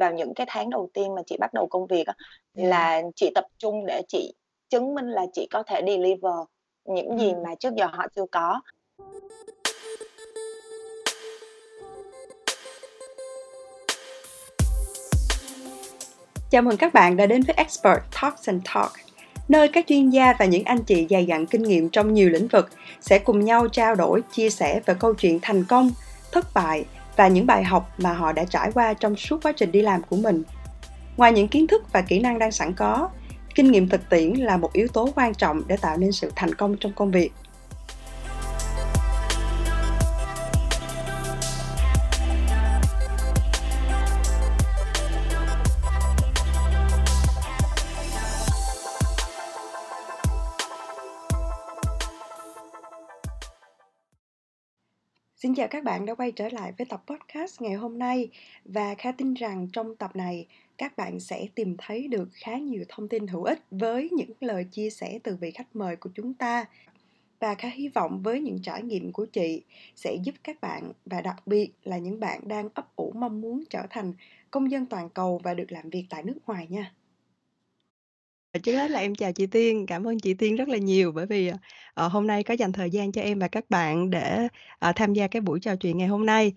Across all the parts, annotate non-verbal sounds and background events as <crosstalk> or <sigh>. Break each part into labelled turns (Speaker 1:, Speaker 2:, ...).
Speaker 1: vào những cái tháng đầu tiên mà chị bắt đầu công việc là chị tập trung để chị chứng minh là chị có thể deliver những gì
Speaker 2: Ừm.
Speaker 1: mà trước giờ họ chưa có.
Speaker 2: Chào mừng các bạn đã đến với Expert Talks and Talk, nơi các chuyên gia và những anh chị dày dặn kinh nghiệm trong nhiều lĩnh vực sẽ cùng nhau trao đổi, chia sẻ về câu chuyện thành công, thất bại và những bài học mà họ đã trải qua trong suốt quá trình đi làm của mình. Ngoài những kiến thức và kỹ năng đang sẵn có, kinh nghiệm thực tiễn là một yếu tố quan trọng để tạo nên sự thành công trong công việc. Xin chào các bạn đã quay trở lại với tập podcast ngày hôm nay và Kha tin rằng trong tập này, các bạn sẽ tìm thấy được khá nhiều thông tin hữu ích với những lời chia sẻ từ vị khách mời của chúng ta và Kha hy vọng với những trải nghiệm của chị sẽ giúp các bạn, và đặc biệt là những bạn đang ấp ủ mong muốn trở thành công dân toàn cầu và được làm việc tại nước ngoài nha. Trước hết là em chào chị Tiên, cảm ơn chị Tiên rất là nhiều bởi vì, ờ, hôm nay có dành thời gian cho em và các bạn để, ờ, tham gia cái buổi trò chuyện ngày hôm nay.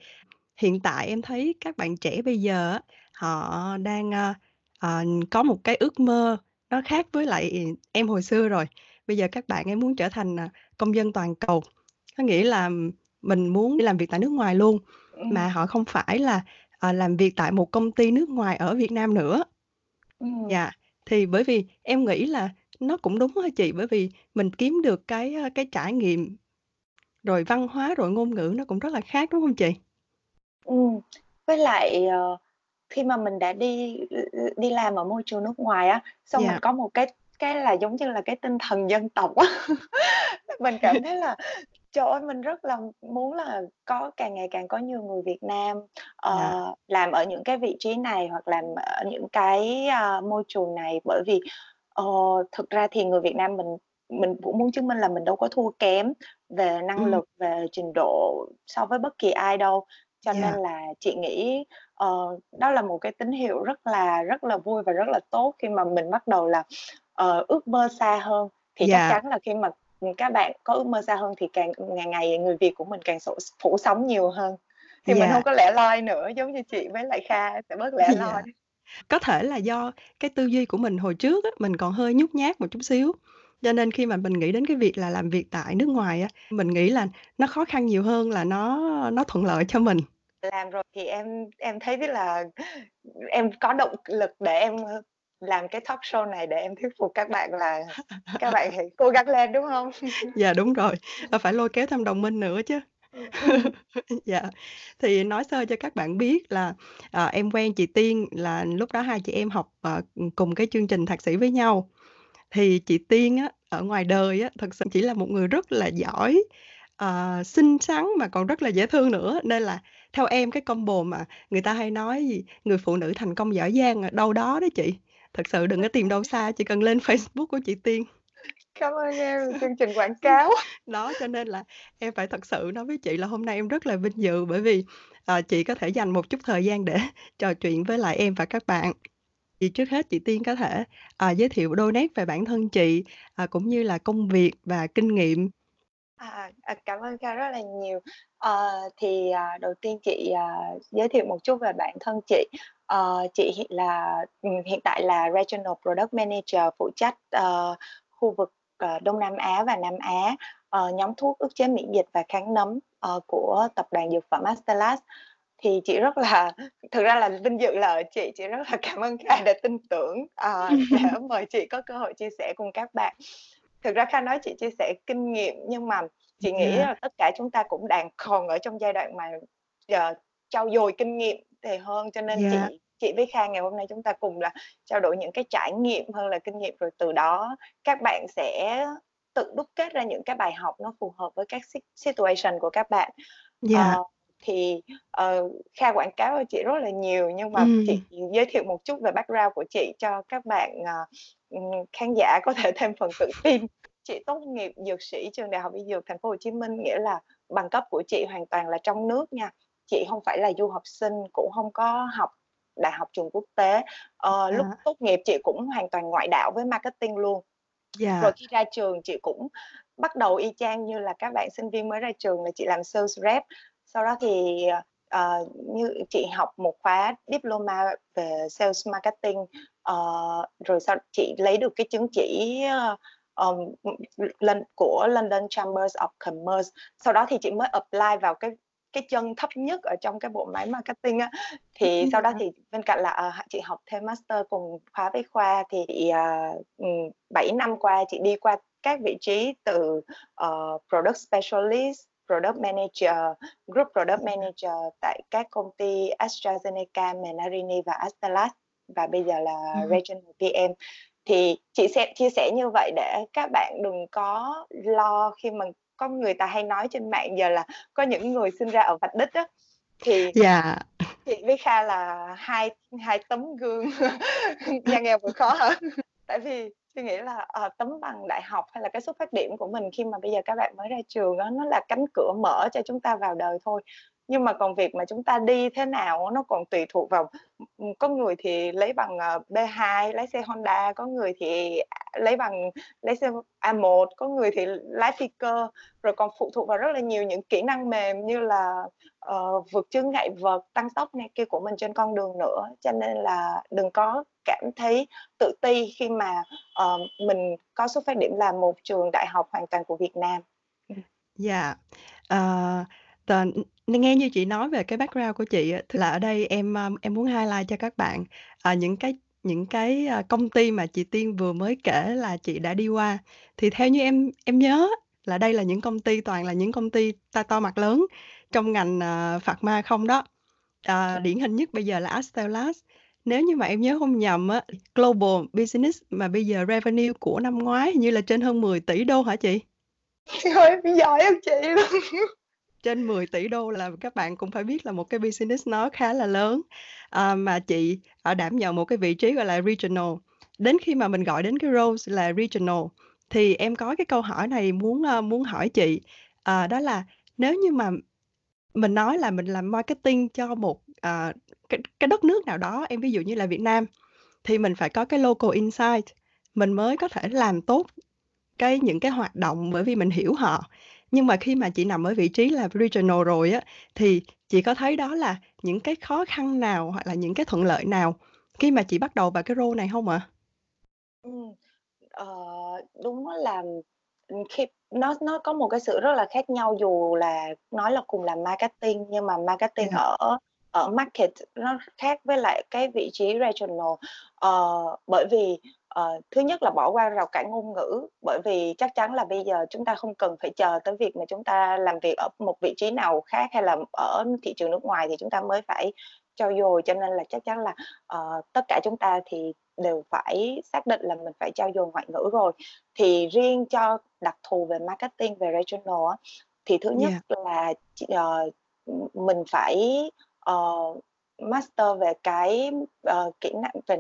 Speaker 2: Hiện tại em thấy các bạn trẻ bây giờ á, họ đang, ơ, ờ, có một cái ước mơ nó khác với lại em hồi xưa rồi. Bây giờ các bạn ấy muốn trở thành, à, công dân toàn cầu, có nghĩa là mình muốn đi làm việc tại nước ngoài luôn, mà
Speaker 1: Ừm.
Speaker 2: họ không phải là, ờ, làm việc tại một công ty nước ngoài ở Việt Nam nữa.
Speaker 1: Ừm.
Speaker 2: Dạ, thì bởi vì em nghĩ là nó cũng đúng thôi chị, bởi vì mình kiếm được cái, cái trải nghiệm, rồi văn hóa, rồi ngôn ngữ nó cũng rất là khác, đúng hông chị?
Speaker 1: Ừm, với lại, ờ, khi mà mình đã đi đi làm ở môi trường nước ngoài á, xong mình
Speaker 2: Dạ.
Speaker 1: có một cái cái là giống như là cái tinh thần dân tộc á. <laughs> Mình cảm thấy là, trời ơi, mình rất là muốn là có càng ngày càng có nhiều người Việt Nam,
Speaker 2: Dạ.
Speaker 1: ờ, làm ở những cái vị trí này hoặc làm ở những cái, a, môi trường này. Bởi vì, ờ, thực ra thì người Việt Nam mình mình cũng muốn chứng minh là mình đâu có thua kém về năng
Speaker 2: Ừm.
Speaker 1: lực, về trình độ so với bất kỳ ai đâu. Cho nên
Speaker 2: Dạ.
Speaker 1: là chị nghĩ, ờ, đó là một cái tín hiệu rất là rất là vui và rất là tốt khi mà mình bắt đầu là, ờ, ước mơ xa hơn. Thì chắc
Speaker 2: Dạ.
Speaker 1: chắn là khi mà, các bạn có ước mơ xa hơn thì càng ngày ngày người Việt của mình càng sổ phủ sóng nhiều hơn, thì mình
Speaker 2: Dạ.
Speaker 1: hông có lẻ loi nữa, giống như chị với lại Kha sẽ bớt lẻ loi.
Speaker 2: Dạ. Có thể là do cái tư duy của mình hồi trước á, mình còn hơi nhút nhát một chút xíu, cho nên khi mà mình nghĩ đến cái việc là làm việc tại nước ngoài á, mình nghĩ là nó khó khăn nhiều hơn là nó nó thuận lợi cho mình.
Speaker 1: Làm rồi thì em em thấy rất là em có động lực để em, làm cái talk show này để em thuyết phục các bạn là các bạn hãy cố gắng lên, đúng hông? <laughs>
Speaker 2: Dạ, đúng rồi, phải lôi kéo thêm đồng minh nữa chứ.
Speaker 1: Ừm. <laughs>
Speaker 2: Dạ, thì nói sơ cho các bạn biết là, ờ, em quen chị Tiên là lúc đó hai chị em học, ừm, cùng cái chương trình thạc sĩ với nhau. Thì chị Tiên á, ở ngoài đời á, thực sự chỉ là một người rất là giỏi, ờ, xinh xắn mà còn rất là dễ thương nữa, nên là theo em cái combo mà người ta hay nói gì, người phụ nữ thành công giỏi giang ở đâu đó đó chị. Thực sự đừng có tìm đâu xa, chỉ cần lên <laughs> Facebook của chị Tiên.
Speaker 1: Cảm ơn em, chương trình quảng cáo. <laughs>
Speaker 2: Đó, cho nên là em phải thật sự nói với chị là hôm nay em rất là vinh dự bởi vì, ờ, chị có thể dành một chút thời gian để <laughs> trò chuyện với lại em và các bạn. Thì trước hết chị Tiên có thể, ờ, giới thiệu đôi nét về bản thân chị, ờ, cũng như là công việc và kinh nghiệm.
Speaker 1: À, à, cảm ơn Kha rất là nhiều. Ờ, thì, à, đầu tiên chị, à, giới thiệu một chút về bản thân chị. Ờ, chị hiện là ừm, hiện tại là Regional Product Manager phụ trách, ờ, khu vực, ờ, Đông Nam Á và Nam Á, ờ, nhóm thuốc ức chế miễn dịch và kháng nấm, ờ, của tập đoàn dược phẩm Astellas. Thì chị rất là <laughs> thực ra là vinh dự là ở chị, chị rất là cảm ơn Kha đã tin tưởng, ờ, để <laughs> mời chị có cơ hội chia sẻ cùng các bạn. Thực ra Kha nói chị chia sẻ kinh nghiệm nhưng mà chị nghĩ là tất cả chúng ta cũng đang còn ở trong giai đoạn mà, ờ, trau dồi kinh nghiệm thì hơn, cho nên
Speaker 2: Dạ.
Speaker 1: chị chị với Kha ngày hôm nay chúng ta cùng là trao đổi những cái trải nghiệm hơn là kinh nghiệm, rồi từ đó các bạn sẽ tự đúc kết ra những cái bài học nó phù hợp với các sit situation của các bạn.
Speaker 2: Dạ.
Speaker 1: Ờ, thì, ờ, Kha quảng cáo cho chị rất là nhiều nhưng mà
Speaker 2: Ừm.
Speaker 1: chị giới thiệu một chút về background của chị cho các bạn, ừm, khán giả có thể thêm phần tự tin. Chị tốt nghiệp dược sĩ trường Đại học Y Dược Thành phố Hồ Chí Minh, nghĩa là bằng cấp của chị hoàn toàn là trong nước nha. Chị hông phải là du học sinh, cũng hông có học đại học trường quốc tế. Ờ, lúc
Speaker 2: À.
Speaker 1: tốt nghiệp chị cũng hoàn toàn ngoại đạo với marketing luôn.
Speaker 2: Dạ.
Speaker 1: Rồi khi ra trường chị cũng bắt đầu y chang như là các bạn sinh viên mới ra trường là chị làm sales rep. Sau đó thì, ờ, như chị học một khóa diploma về sales marketing, ờ, rồi sau chị lấy được cái chứng chỉ, ờm, Lon của London Chambers of Commerce. Sau đó thì chị mới apply vào cái cái chân thấp nhất ở trong cái bộ máy marketing á. Thì sau đó
Speaker 2: Dạ.
Speaker 1: thì bên cạnh là, ờ, chị học thêm master cùng khóa với khoa thì, ờ, ừm, 7 năm qua chị đi qua các vị trí từ, ờ, product specialist, product manager, group product manager tại các công ty AstraZeneca, Menarini và Astellas và bây giờ là
Speaker 2: Ừm.
Speaker 1: regional PM. Thì chị sẽ chia sẻ như vậy để các bạn đừng có lo khi mà có người ta hay nói trên mạng giờ là có những người sinh ra ở vạch đích á, thì
Speaker 2: Dạ.
Speaker 1: chị với Kha là hai hai tấm gương <laughs> nhà nghèo vượt khó hả? <laughs> Tại vì chị nghĩ là, ờ, tấm bằng đại học hay là cái xuất phát điểm của mình khi mà bây giờ các bạn mới ra trường á, nó là cánh cửa mở cho chúng ta vào đời thôi. Nhưng mà còn việc mà chúng ta đi thế nào nó còn tùy thuộc vào ừ, có người thì lấy bằng, ờ, B2 lái xe Honda, có người thì, à, lấy bằng lái xe A1, có người thì lái phi cơ, rồi còn phụ thuộc vào rất là nhiều những kỹ năng mềm như là, uh, vượt chướng ngại vật, tăng tốc này kia của mình trên con đường nữa. Cho nên là đừng có cảm thấy tự ti khi mà, uh, mình có xuất phát điểm là một trường đại học hoàn toàn của Việt Nam. Dạ.
Speaker 2: Dạ. Uh t nghe như chị nói về cái background của chị á, thì là ở đây em, à, em muốn highlight cho các bạn, à, những cái những cái, à, công ty mà chị Tiên vừa mới kể là chị đã đi qua. Thì theo như em em nhớ là đây là những công ty toàn là những công ty to to mặt lớn trong ngành, ờ, ma không đó. Ờ, điển hình nhất bây giờ là Astellas. Nếu như mà em nhớ không nhầm á, global business mà bây giờ revenue của năm ngoái hình như là trên hơn 10 tỷ đô hả chị?
Speaker 1: Trời ơi, giỏi em chị luôn!
Speaker 2: Trên 10 tỷ đô là các bạn cũng phải biết là một cái business nó khá là lớn. à, mà chị, ở đảm nhận một cái vị trí gọi là regional. Đến khi mà mình gọi đến cái roles là regional thì em có cái câu hỏi này muốn, ờ, muốn hỏi chị, à, đó là nếu như mà mình nói là mình làm marketing cho một, à, cái cái đất nước nào đó, em ví dụ như là Việt Nam, thì mình phải có cái local insight, mình mới có thể làm tốt cái những cái hoạt động bởi vì mình hiểu họ. Nhưng mà khi mà chị nằm ở vị trí là regional rồi á, thì chị có thấy đó là những cái khó khăn nào hoặc là những cái thuận lợi nào khi mà chị bắt đầu vào cái role này hông ạ?
Speaker 1: Ừm, ờ, đúng á là, khi nó nó có một cái sự rất là khác nhau dù là nói là cùng là marketing nhưng mà marketing
Speaker 2: Dạ.
Speaker 1: ở ở market nó khác với lại cái vị trí regional. Ờ, bởi vì, ờ, thứ nhất là bỏ qua rào cản ngôn ngữ, bởi vì chắc chắn là bây giờ chúng ta không cần phải chờ tới việc mà chúng ta làm việc ở một vị trí nào khác hay là ở thị trường nước ngoài thì chúng ta mới phải trau dồi, cho nên là chắc chắn là, ờ, tất cả chúng ta thì đều phải xác định là mình phải trau dồi ngoại ngữ rồi. Thì riêng cho đặc thù về marketing, về regional thì thứ nhất
Speaker 2: Dạ.
Speaker 1: là ừm, mình phải, ờ, master về cái, ờ, kỹ năng về,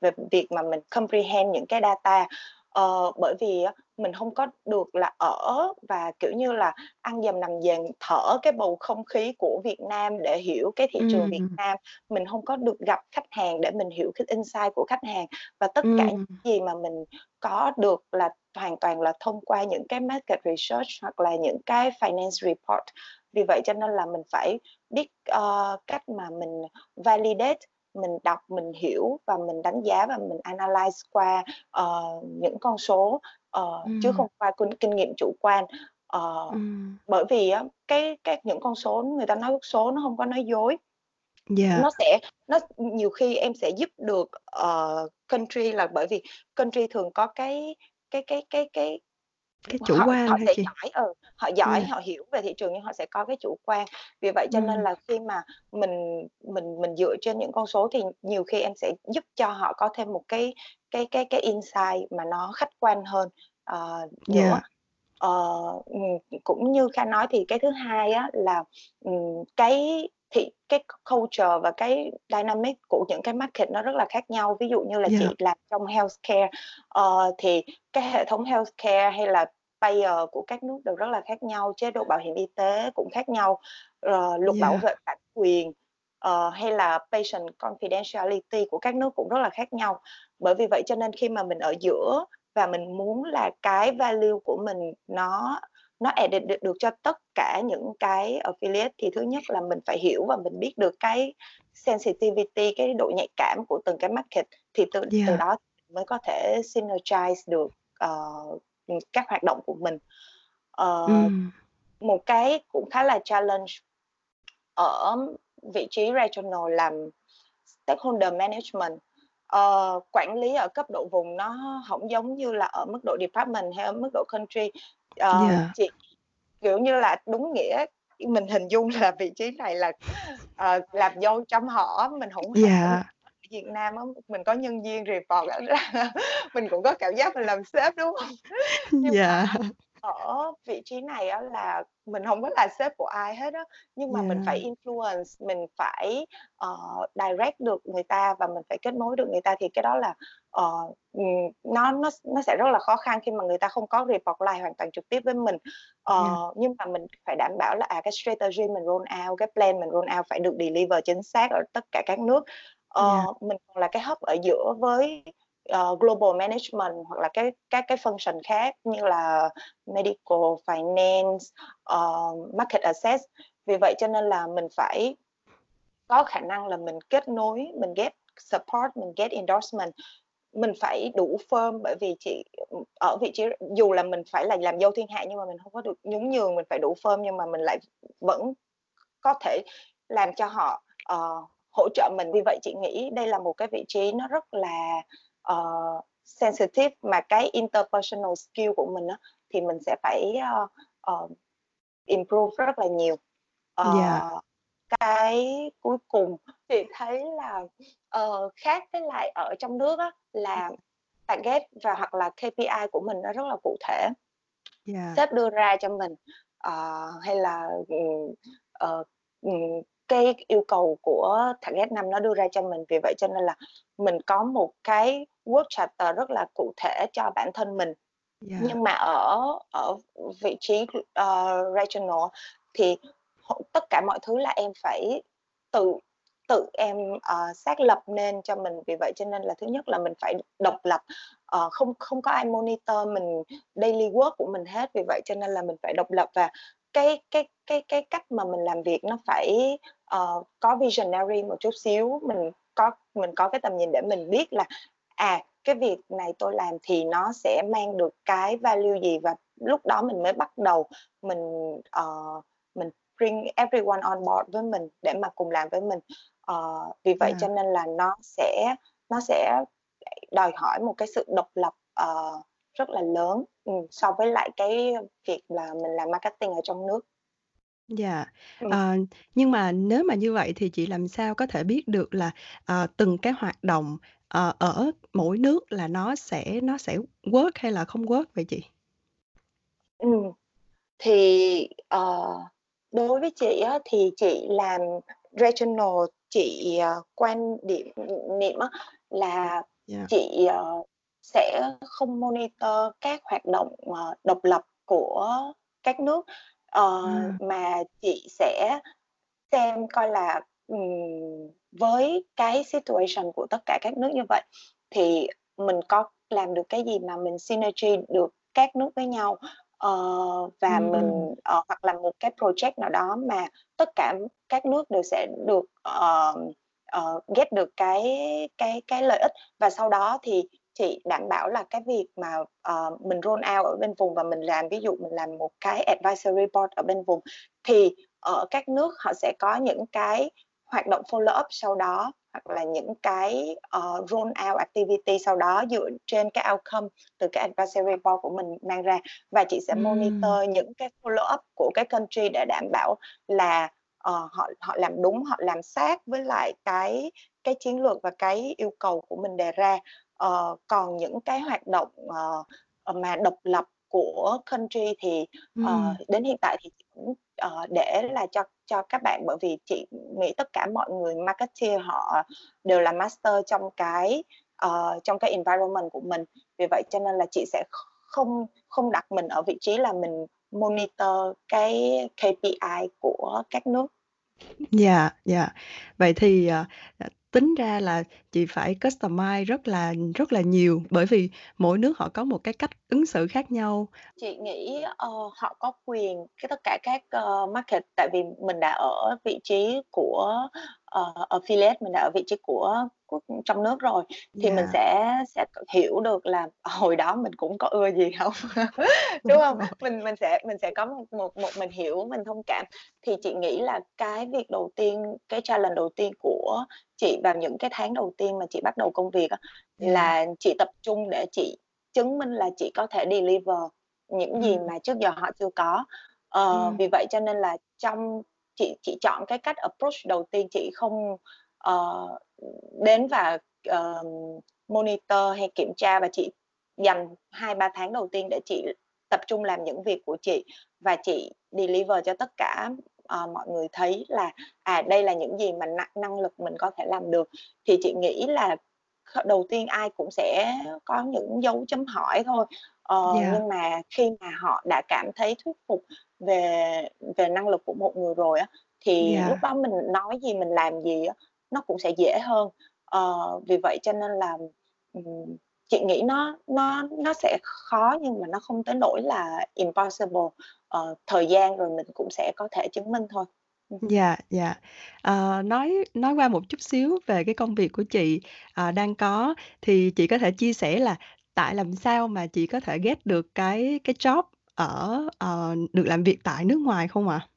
Speaker 1: về việc mà mình comprehend những cái data. Ờ, bởi vì mình hông có được là ở và, kiểu như là, ăn dầm nằm dềm, thở cái bầu không khí của Việt Nam để hiểu cái thị trường Việt
Speaker 2: Ừm.
Speaker 1: Nam. Mình hông có được gặp khách hàng để mình hiểu cái insight của khách hàng. Và tất cả những
Speaker 2: Ừm.
Speaker 1: gì mà mình có được là hoàn toàn là thông qua những cái market research hoặc là những cái finance report. Vì vậy cho nên là mình phải biết, ờ, cách mà mình validate, mình đọc, mình hiểu và mình đánh giá và mình analyze qua, ờ, những con số, ờ, chứ
Speaker 2: Ừm.
Speaker 1: không qua kinh kinh nghiệm chủ quan. Ờ,
Speaker 2: Ừm.
Speaker 1: bởi vì á, cái cái những con số người ta nói số nó hông có nói dối.
Speaker 2: Dạ.
Speaker 1: Nó sẽ nó nhiều khi em sẽ giúp được, ờ, country là bởi vì country thường có cái cái cái cái cái
Speaker 2: Cái chủ
Speaker 1: họ
Speaker 2: quan
Speaker 1: họ sẽ
Speaker 2: chị?
Speaker 1: giỏi ừ, họ giỏi,
Speaker 2: Yeah.
Speaker 1: họ hiểu về thị trường nhưng họ sẽ có cái chủ quan. Vì vậy cho nên
Speaker 2: Ừm.
Speaker 1: là khi mà mình mình mình dựa trên những con số thì nhiều khi em sẽ giúp cho họ có thêm một cái cái cái cái insight mà nó khách quan hơn, ờ, nữa.
Speaker 2: Dạ.
Speaker 1: Ờ, ừm, cũng như Kha nói thì cái thứ hai á là, ừm, cái thị cái culture và cái dynamic của những cái market nó rất là khác nhau. Ví dụ như là chị làm trong healthcare, ờ, thì cái hệ thống healthcare hay là payer của các nước đều rất là khác nhau, chế độ bảo hiểm y tế cũng khác nhau, ờ, luật bảo
Speaker 2: Dạ.
Speaker 1: vệ bản quyền, uh, hay là patient confidentiality của các nước cũng rất là khác nhau bởi vì vậy cho nên khi mà mình ở giữa và mình muốn là cái value của mình nó nó edit được, được cho tất cả những cái affiliate thì thứ nhất là mình phải hiểu và mình biết được cái sensitivity cái độ nhạy cảm của từng cái market thì từ yeah. từ đó mới có thể synergize được uh, các hoạt động của mình uh, mm. một cái cũng khá là challenge ở vị trí regional làm stakeholder management uh, quản lý ở cấp độ vùng nó không giống như là ở mức độ department hay ở mức độ country uh, yeah. chị kiểu như là đúng nghĩa mình hình dung là vị trí này là uh, làm dâu trong họ mình không yeah. Việt Nam á mình có nhân viên report ra <laughs> mình cũng có cảm giác mình làm sếp đúng không? <laughs> Nhưng yeah. mà ở vị trí này á là mình không có là sếp của ai hết á nhưng mà mình phải influence mình phải uh, direct được người ta và mình phải kết nối được người ta thì cái đó là uh, nó nó nó sẽ rất là khó khăn khi mà người ta không có report lại hoàn toàn trực tiếp với mình uh, yeah. nhưng mà mình phải đảm bảo là à cái strategy mình roll out cái plan mình roll out phải được deliver chính xác ở tất cả các nước yeah. mình còn là cái hub ở giữa với uh, global management hoặc là cái các cái function khác như là medical, finance, uh, market access. Vì vậy cho nên là mình phải có khả năng là mình kết nối, mình get support, mình get endorsement mình phải đủ firm bởi vì chị ở vị trí dù là mình phải là làm dâu thiên hạ nhưng mà mình không có được nhún nhường mình phải đủ firm nhưng mà mình lại vẫn có thể làm cho họ uh, hỗ trợ mình vì vậy chị nghĩ đây là một cái vị trí nó rất là uh, sensitive mà cái interpersonal skill của mình á, thì mình sẽ phải uh, uh, improve rất là nhiều uh, yeah. cái cuối cùng thì thấy là uh, khác với lại ở trong nước á, là target và hoặc là KPI của mình nó rất là cụ thể yeah. sếp đưa ra cho mình uh, hay là uh, cái yêu cầu của target năm nó đưa ra cho mình. Vì vậy cho nên là mình có một cái work chapter rất là cụ thể cho bản thân mình. Yeah. nhưng mà ở ở vị trí uh, regional thì tất cả mọi thứ là em phải tự tự em uh, xác lập nên cho mình. Vì vậy cho nên là thứ nhất là mình phải độc lập uh, không không có ai monitor mình daily work của mình hết. Vì vậy cho nên là mình phải độc lập và cái cái cái cái cách mà mình làm việc nó phải uh, có visionary một chút xíu. Mình có mình có cái tầm nhìn để mình biết là à cái việc này tôi làm thì nó sẽ mang được cái value gì. Và lúc đó mình mới bắt đầu mình uh, mình bring everyone on board với mình để mà cùng làm với mình. Uh, vì vậy yeah. cho nên là nó sẽ nó sẽ đòi hỏi một cái sự độc lập uh, rất là lớn ừ, so với lại cái việc là mình làm marketing ở trong nước
Speaker 2: Dạ, Ừm. ờ, nhưng mà nếu mà như vậy thì chị làm sao có thể biết được là, ờ, từng cái hoạt động, ờ, ở mỗi nước là nó sẽ nó sẽ work hay là không work vậy chị?
Speaker 1: Ừm, thì, ờ, đối với chị á, thì chị làm regional, chị, ờ, quan điểm niệm á là Yeah. chị, ờ, sẽ không monitor các hoạt động, ờ, độc lập của các nước ờ, À. mà chị sẽ xem coi là, ừm, với cái situation của tất cả các nước như vậy thì mình có làm được cái gì mà mình synergy được các nước với nhau, ờ, và Ừm. mình ờ, hoặc là một cái project nào đó mà tất cả các nước đều sẽ được, ờ, ờ, get được cái cái cái lợi ích và sau đó thì chị đảm bảo là cái việc mà uh, mình roll out ở bên vùng và mình làm ví dụ mình làm một cái advisory board ở bên vùng thì ở các nước họ sẽ có những cái hoạt động follow up sau đó hoặc là những cái uh, roll out activity sau đó dựa trên cái outcome từ cái advisory board của mình mang ra. Và chị sẽ monitor những cái follow up của cái country để đảm bảo là uh, họ họ làm đúng họ làm sát với lại cái cái chiến lược và cái yêu cầu của mình đề ra Ờ, còn những cái hoạt động, ờ, mà độc lập của country thì, ờ, Ừm. đến hiện tại thì cũng, ờ, để là cho cho các bạn bởi vì chị nghĩ tất cả mọi người marketer họ đều là master trong cái, ờ, trong cái environment của mình. Vì vậy cho nên là chị sẽ không không đặt mình ở vị trí là mình monitor cái KPI của các nước.
Speaker 2: Dạ, dạ. Vậy thì, ờ, tính ra là chị phải customize rất là rất là nhiều, bởi vì mỗi nước họ có một cái cách ứng xử khác nhau.
Speaker 1: Chị nghĩ, uh, họ có quyền cái tất cả các, uh, market tại vì mình đã ở vị trí của, uh, affiliate, mình đã ở vị trí của quốc trong nước rồi, thì mình
Speaker 2: Dạ.
Speaker 1: sẽ sẽ hiểu được là hồi đó mình cũng có ưa gì hông, <laughs> đúng
Speaker 2: Đúng
Speaker 1: hông?
Speaker 2: rồi.
Speaker 1: Mình mình sẽ mình sẽ có một một một mình hiểu, mình thông cảm. Thì chị nghĩ là cái việc đầu tiên, cái challenge đầu tiên của chị vào những cái tháng đầu tiên mà chị bắt đầu công việc
Speaker 2: Dạ.
Speaker 1: là chị tập trung để chị chứng minh là chị có thể deliver những gì mà trước giờ họ chưa có. Ờ,
Speaker 2: Ừm.
Speaker 1: vì vậy cho nên là trong chị chị chọn cái cách approach đầu tiên, chị không, ờ, đến và, ờm, monitor hay kiểm tra và chị dành 2-3 tháng đầu tiên để chị tập trung làm những việc của chị và chị deliver cho tất cả, ờ, mọi người thấy là, à, đây là những gì mà năng năng lực mình có thể làm được. Thì chị nghĩ là đầu tiên ai cũng sẽ có những dấu chấm hỏi thôi, ờ,
Speaker 2: Dạ.
Speaker 1: nhưng mà khi mà họ đã cảm thấy thuyết phục về về năng lực của một người rồi á, thì lúc
Speaker 2: Dạ.
Speaker 1: đó mình nói gì, mình làm gì á, nó cũng sẽ dễ hơn. Ờ, vì vậy cho nên là, ừm, chị nghĩ nó nó nó sẽ khó nhưng mà nó không tới nỗi là impossible, ờ, thời gian rồi mình cũng sẽ có thể chứng minh thôi.
Speaker 2: Dạ, dạ. Ờ, nói nói qua một chút xíu về cái công việc của chị, ờ, đang có, thì chị có thể chia sẻ là tại làm sao mà chị có thể get được cái cái job ở, ờ, được làm việc tại nước ngoài không ạ?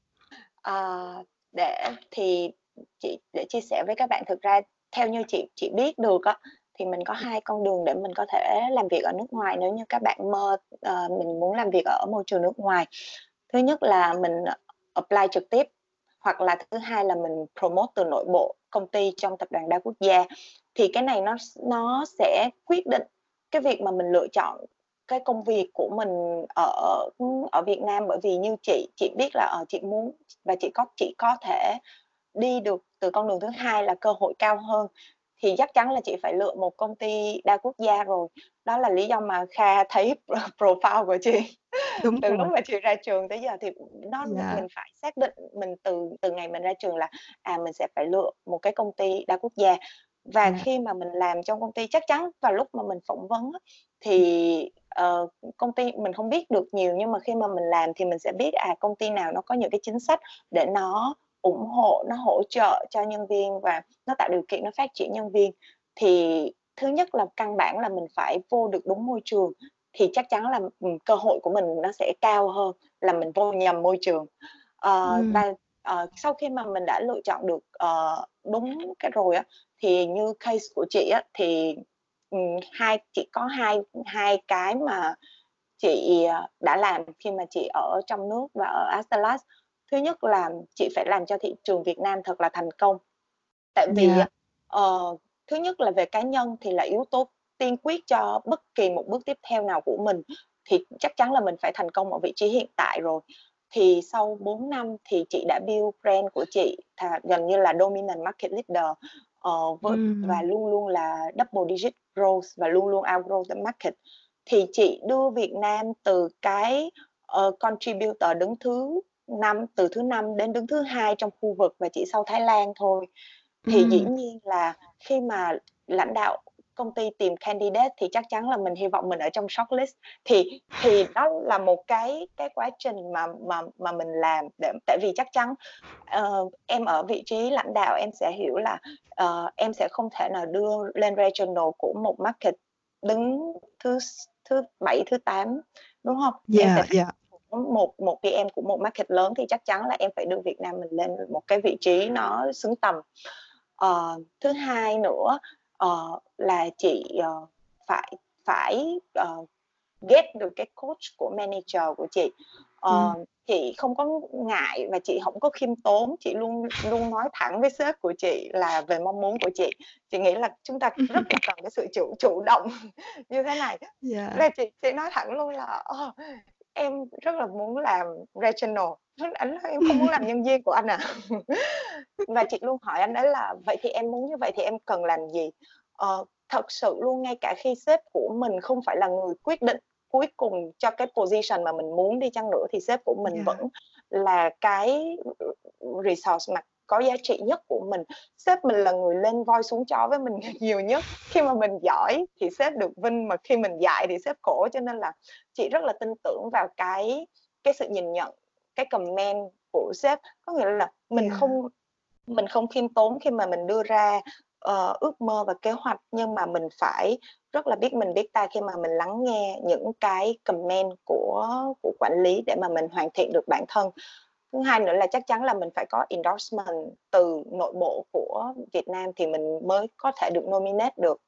Speaker 1: Ờ, để thì chị để chia sẻ với các bạn, thực ra theo như chị chị biết được á, thì mình có 2 con đường để mình có thể làm việc ở nước ngoài nếu như các bạn mơ ờ, mình muốn làm việc ở môi trường nước ngoài. Thứ nhất là mình, apply trực tiếp, hoặc là thứ hai là mình promote từ nội bộ công ty trong tập đoàn đa quốc gia. Thì cái này nó nó sẽ quyết định cái việc mà mình lựa chọn cái công việc của mình ở, ở Việt Nam. Bởi vì như chị, chị biết là, ờ, chị muốn và chị có chị có thể đi được từ con đường thứ hai là cơ hội cao hơn, thì chắc chắn là chị phải lựa một công ty đa quốc gia rồi. Đó là lý do mà Kha thấy pro <laughs> profile của chị
Speaker 2: Đúng
Speaker 1: từ lúc
Speaker 2: rồi.
Speaker 1: mà chị ra trường tới giờ thì nó
Speaker 2: Dạ.
Speaker 1: mình phải xác định mình từ từ ngày mình ra trường là, à, mình sẽ phải lựa một cái công ty đa quốc gia. Và
Speaker 2: Dạ.
Speaker 1: khi mà mình làm trong công ty chắc chắn vào lúc mà mình phỏng vấn thì, ờ, công ty mình không biết được nhiều nhưng mà khi mà mình làm thì mình sẽ biết, à, công ty nào nó có những cái chính sách để nó ủng hộ, nó hỗ trợ cho nhân viên và nó tạo điều kiện nó phát triển nhân viên. Thì thứ nhất là căn bản là mình phải vô được đúng môi trường, thì chắc chắn là, cơ hội của mình nó sẽ cao hơn là mình vô nhầm môi trường. Ờ,
Speaker 2: Ừm.
Speaker 1: và, ờ, sau khi mà mình đã lựa chọn được, ờ, đúng cái rồi á, thì như case của chị á, thì, ừm, hai chị có hai hai cái mà chị, đã làm khi mà chị ở trong nước và ở Astellas. Thứ nhất là chị phải làm cho thị trường Việt Nam thật là thành công. Tại vì
Speaker 2: Dạ.
Speaker 1: á, ờ, thứ nhất là về cá nhân thì là yếu tố tiên quyết cho bất kỳ một bước tiếp theo nào của mình, thì chắc chắn là mình phải thành công ở vị trí hiện tại rồi. Thì sau 4 năm thì chị đã build brand của chị thà gần như là dominant market leader, ờ, với và
Speaker 2: Ừm.
Speaker 1: luôn luôn là double digit growth và luôn luôn outgrow the market. Thì chị đưa Việt Nam từ cái, ờ, contributor đứng thứ 5 từ thứ 5 đến đứng thứ 2 trong khu vực và chỉ sau Thái Lan thôi. Thì dĩ
Speaker 2: Ừm.
Speaker 1: nhiên là khi mà lãnh đạo công ty tìm candidate thì chắc chắn là mình hy vọng mình ở trong shortlist. Thì thì đó là một cái cái quá trình mà mà mà mình làm để tại vì chắc chắn, ờ, em ở vị trí lãnh đạo em sẽ hiểu là, ờ, em sẽ không thể nào đưa lên regional của một market đứng thứ thứ 7, thứ 8, đúng hông? Em sẽ
Speaker 2: Dạ,
Speaker 1: phải
Speaker 2: dạ.
Speaker 1: Một một PM của một market lớn thì chắc chắn là em phải đưa Việt Nam mình lên một cái vị trí nó xứng tầm. Ờ, thứ hai nữa, ờ, là chị, ờ, phải phải, ờ, get được cái coach của manager của chị. Ờ,
Speaker 2: Ừm.
Speaker 1: chị không có ngại và chị hổng có khiêm tốn, chị luôn luôn nói thẳng với sếp của chị là về mong muốn của chị. Chị nghĩ là chúng ta <laughs> rất là cần cái sự chủ chủ động <laughs> như thế này.
Speaker 2: Dạ.
Speaker 1: Và chị chị nói thẳng luôn là, ờ, "Em rất là muốn làm regional." Ảnh nói: "Em không muốn làm nhân viên của anh à?" <laughs> Và chị luôn hỏi anh ấy là "Vậy thì em muốn như vậy thì em cần làm gì?" Ờ, thật sự luôn, ngay cả khi sếp của mình không phải là người quyết định cuối cùng cho cái position mà mình muốn đi chăng nữa thì sếp của mình vẫn
Speaker 2: Dạ.
Speaker 1: là cái resource mặt có giá trị nhất của mình. Sếp mình là người lên voi xuống chó với mình <laughs> nhiều nhất. Khi mà mình giỏi thì sếp được vinh mà khi mình dạy thì sếp khổ. Cho nên là chị rất là tin tưởng vào cái cái sự nhìn nhận cái comment của sếp. Có nghĩa là mình không mình không khiêm tốn khi mà mình đưa ra ờ, ước mơ và kế hoạch. Nhưng mà mình phải rất là biết mình biết ta khi mà mình lắng nghe những cái comment của của quản lý để mà mình hoàn thiện được bản thân thứ hai nữa là chắc chắn là mình phải có endorsement từ nội bộ của Việt Nam thì mình mới có thể được nominate được.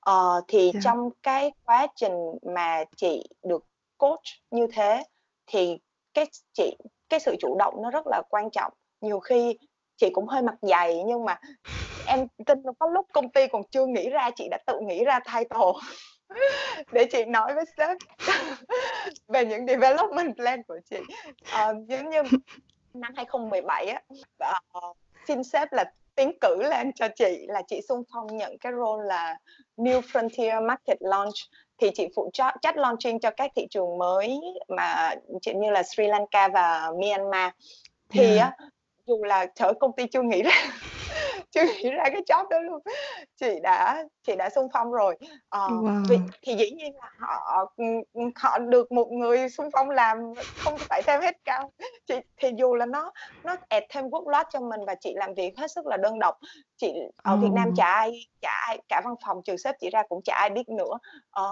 Speaker 1: Ờ, thì
Speaker 2: Dạ.
Speaker 1: trong cái quá trình mà chị được coach như thế thì cái chị cái sự chủ động nó rất là quan trọng. Nhiều khi chị cũng hơi mặt dày nhưng mà em tin có lúc công ty còn chưa nghĩ ra chị đã tự nghĩ ra title để chị nói với sếp <laughs> về những development plan của chị. Ờ, giống như năm 2017 á uh, xin sếp là tiến cử lên cho chị là chị xung phong nhận cái role là New Frontier Market Launch. Thì chị phụ trách trách launching cho các thị trường mới mà chị như là Sri Lanka và Myanmar. Thì
Speaker 2: Yeah.
Speaker 1: á dù là ơi, công ty chưa nghĩ ra <laughs> chưa nghĩ ra cái job đó luôn. Chị đã chị đã xung phong rồi. Ờ, vì
Speaker 2: Wow.
Speaker 1: thì dĩ nhiên là họ họ được một người xung phong làm không phải thêm hết cao. Chị thì dù là nó nó add thêm workload cho mình và chị làm việc hết sức là đơn độc chị ở Việt Nam chả ai chả ai cả văn phòng trừ sếp chị ra cũng chả ai biết nữa. Ờ,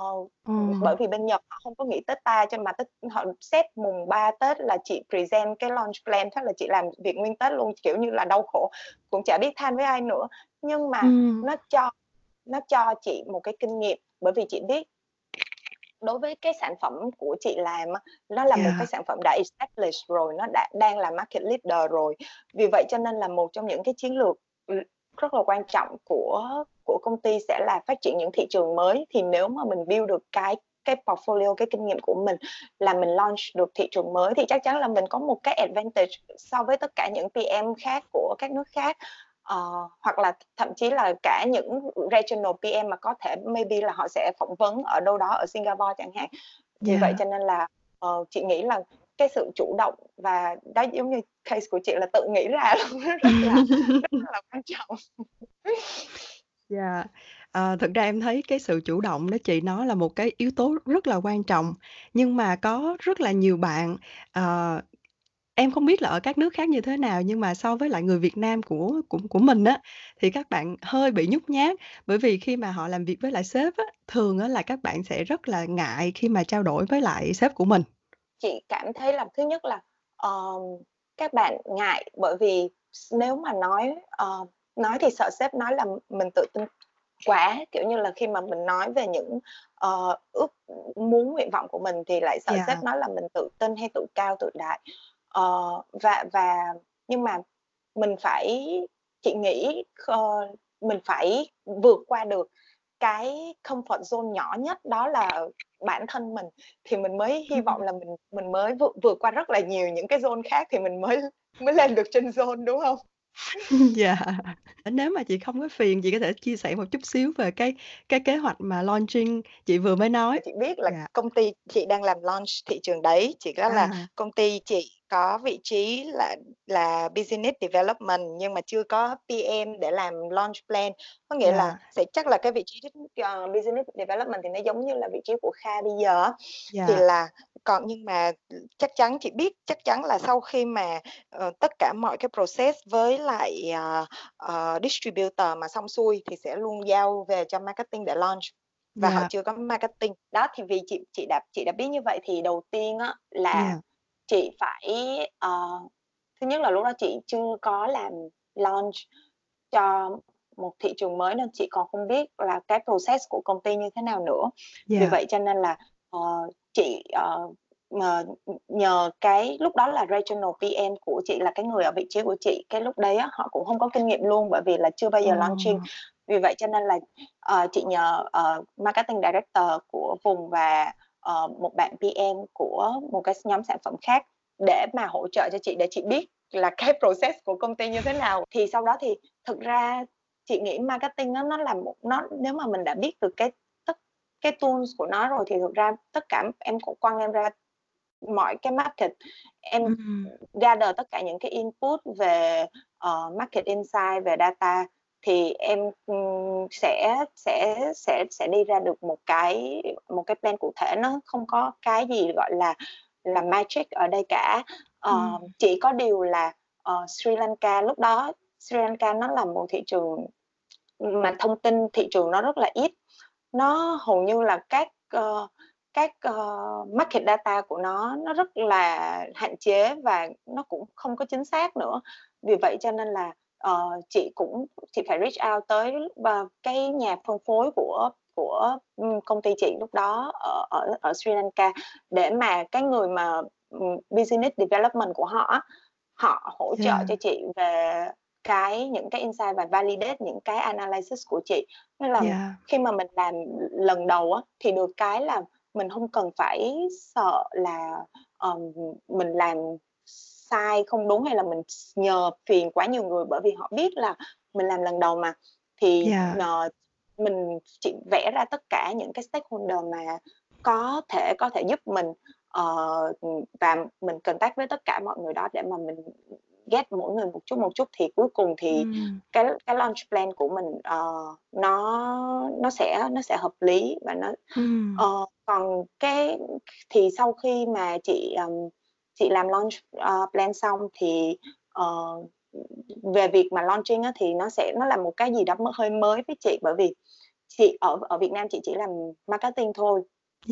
Speaker 2: Ồ.
Speaker 1: bởi vì bên Nhật họ không có nghĩ Tết ta cho mà Tết họ set mùng 3 Tết là chị present cái launch plan thế là chị làm việc nguyên Tết luôn kiểu như là đau khổ cũng chả biết than với ai nữa nhưng mà
Speaker 2: Ừm.
Speaker 1: nó cho nó cho chị một cái kinh nghiệm bởi vì chị biết đối với cái sản phẩm của chị làm nó là một
Speaker 2: Yeah.
Speaker 1: cái sản phẩm đã established rồi nó đã đang là market leader rồi vì vậy cho nên là một trong những cái chiến lược ừ, rất là quan trọng của của công ty sẽ là phát triển những thị trường mới thì nếu mà mình build được cái cái portfolio cái kinh nghiệm của mình là mình launch được thị trường mới thì chắc chắn là mình có một cái advantage so với tất cả những PM khác của các nước khác Ờ, hoặc là thậm chí là cả những regional PM mà có thể maybe là họ sẽ phỏng vấn ở đâu đó ở Singapore chẳng hạn vì vậy
Speaker 2: Yeah.
Speaker 1: cho nên là ờ, chị nghĩ là cái sự chủ động và đó giống như case của chị là tự nghĩ ra luôn <laughs> rất là rất là quan trọng <laughs>
Speaker 2: Dạ. Ờ, thực ra em thấy cái sự chủ động đó chị, nó là một cái yếu tố rất là quan trọng. Nhưng mà có rất là nhiều bạn, ờ, em không biết là ở các nước khác như thế nào, nhưng mà so với lại người Việt Nam của của của mình á, thì các bạn hơi bị nhút nhát. Bởi vì khi mà họ làm việc với lại sếp á, thường á là các bạn sẽ rất là ngại khi mà trao đổi với lại sếp của mình.
Speaker 1: Chị cảm thấy là thứ nhất là, ờm, các bạn ngại bởi vì s nếu mà nói, ờ, nói thì sợ sếp nói là mình tự tin quá, kiểu như là, khi mà mình nói về những, ờ, ước muốn, nguyện vọng của mình thì lại sợ sếp nói là mình tự tin hay tự cao, tự đại. Ờ, và và nhưng mà mình phải chị nghĩ kh mình phải vượt qua được cái comfort zone nhỏ nhất đó là bản thân mình thì mình mới hy vọng là mình mình mới vượt vượt qua rất là nhiều những cái zone khác thì mình mới mới lên được trên zone, đúng hông? <laughs>
Speaker 2: Dạ. Nếu mà chị không có phiền, chị có thể chia sẻ một chút xíu về cái cái kế hoạch mà launching chị vừa mới nói.
Speaker 1: Chị biết là
Speaker 2: Dạ.
Speaker 1: công ty chị đang làm launch thị trường đấy, chỉ có là
Speaker 2: À.
Speaker 1: công ty chị có vị trí là là Business Development nhưng mà chưa có PM để làm launch plan. Có nghĩa là
Speaker 2: Dạ.
Speaker 1: sẽ chắc là cái vị trí ờ, Business Development thì nó giống như là vị trí của Kha bây giờ á, thì
Speaker 2: Dạ.
Speaker 1: là còn nhưng mà, chắc chắn chị biết chắc chắn là sau khi mà, ờ, tất cả mọi cái process với lại, ờ, ờ, distributor mà xong xuôi thì sẽ luôn giao về cho marketing để launch và họ
Speaker 2: Dạ.
Speaker 1: chưa có marketing. Đó, thì vì chị chị đã chị đã biết như vậy thì đầu tiên á là
Speaker 2: Yeah.
Speaker 1: Chị phải, ờ, thứ nhất là lúc đó chị chưa có làm launch cho một thị trường mới nên chị còn không biết là cái process của công ty như thế nào nữa. Vì
Speaker 2: Yeah.
Speaker 1: vậy cho nên là, ờ, chị, ờ, mà nhờ cái lúc đó là regional PM của chị là cái người ở vị trí của chị, cái lúc đấy á, họ cũng không có kinh nghiệm luôn bởi vì là chưa bao giờ launching.
Speaker 2: Ồ.
Speaker 1: Vì vậy cho nên là, ờ, chị nhờ, ờ, marketing director của vùng và, ờ, một bạn PM của một cái nhóm sản phẩm khác để mà hỗ trợ cho chị để chị biết là cái <laughs> process của công ty như thế nào. Thì sau đó thì thực ra chị nghĩ marketing á, nó là một nó nếu mà mình đã biết được cái tất cái tools của nó rồi thì thực ra tất cả em cũng quăng em ra mọi cái market. Em gather tất cả những cái input về uh, market insight về data thì em sẽ sẽ sẽ sẽ đi ra được một cái một cái plan cụ thể. Nó không có cái gì gọi là là magic ở đây cả. Uh,
Speaker 2: Ừm.
Speaker 1: chỉ có điều là uh, Sri Lanka lúc đó Sri Lanka nó là một thị trường mà thông tin thị trường nó rất là ít. Nó hầu như là các uh, các uh, market data của nó nó rất là hạn chế và nó cũng không có chính xác nữa. Vì vậy cho nên là uh, chị cũng chị phải reach out tới uh, cái nhà phân phối của của công ty chị lúc đó ở ở, ở Sri Lanka để mà cái người mà business development của họ họ hỗ trợ
Speaker 2: Yeah.
Speaker 1: cho chị về cái những cái insight và validate những cái analysis của chị nên là
Speaker 2: Yeah.
Speaker 1: khi mà mình làm lần đầu á thì được cái là mình không cần phải sợ là um, mình làm sai không đúng hay là mình nhờ phiền quá nhiều người bởi vì họ biết là mình làm lần đầu mà thì
Speaker 2: Yeah.
Speaker 1: uh, mình chỉ vẽ ra tất cả những cái stakeholder mà có thể có thể giúp mình uh, và mình contact với tất cả mọi người đó để mà mình get mỗi người một chút một chút thì cuối cùng thì
Speaker 2: Ừm.
Speaker 1: cái cái launch plan của mình uh, nó nó sẽ nó sẽ hợp lý và nó
Speaker 2: Ừm.
Speaker 1: uh, còn cái thì sau khi mà chị um, chị làm launch uh, plan xong thì uh, về việc mà launching á, thì nó sẽ nó là một cái gì đó hơi mới với chị. Bởi vì chị ở ở Việt Nam chị chỉ làm marketing thôi.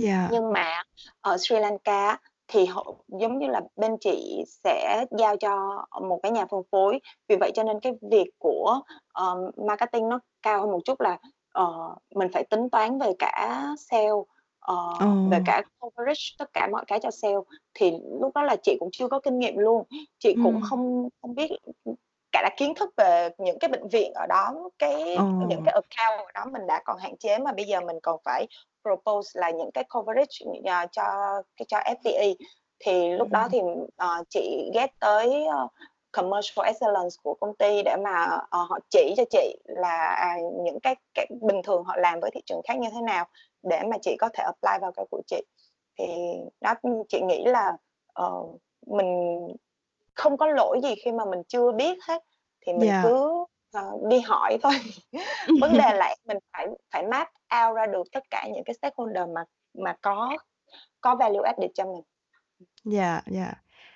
Speaker 2: Yeah.
Speaker 1: nhưng mà ở Sri Lanka thì họ giống như là bên chị sẽ giao cho một cái nhà phân phối. Vì vậy cho nên cái việc của uh, marketing nó cao hơn một chút là uh, mình phải tính toán về cả sale uh,
Speaker 2: Ồ.
Speaker 1: về cả coverage tất cả mọi cái cho sale thì lúc đó là chị cũng chưa có kinh nghiệm luôn chị cũng
Speaker 2: Ừm.
Speaker 1: không không biết cả là kiến thức về những cái bệnh viện ở đó cái
Speaker 2: Ồ.
Speaker 1: những cái account ở đó mình đã còn hạn chế mà bây giờ mình còn phải propose là những cái coverage uh, cho cho FDE thì lúc đó
Speaker 2: Ừm.
Speaker 1: thì uh, chị get tới uh, commercial excellence của công ty để mà uh, họ chỉ cho chị là à, những cái, cái bình thường họ làm với thị trường khác như thế nào để mà chị có thể apply vào cái của chị thì đó chị nghĩ là uh, mình không có lỗi gì khi mà mình chưa biết hết thì mình
Speaker 2: Yeah.
Speaker 1: cứ uh, đi hỏi thôi <laughs> vấn đề là mình phải phải map out ra được tất cả những cái stakeholder mà mà có có value added cho mình
Speaker 2: Dạ, dạ.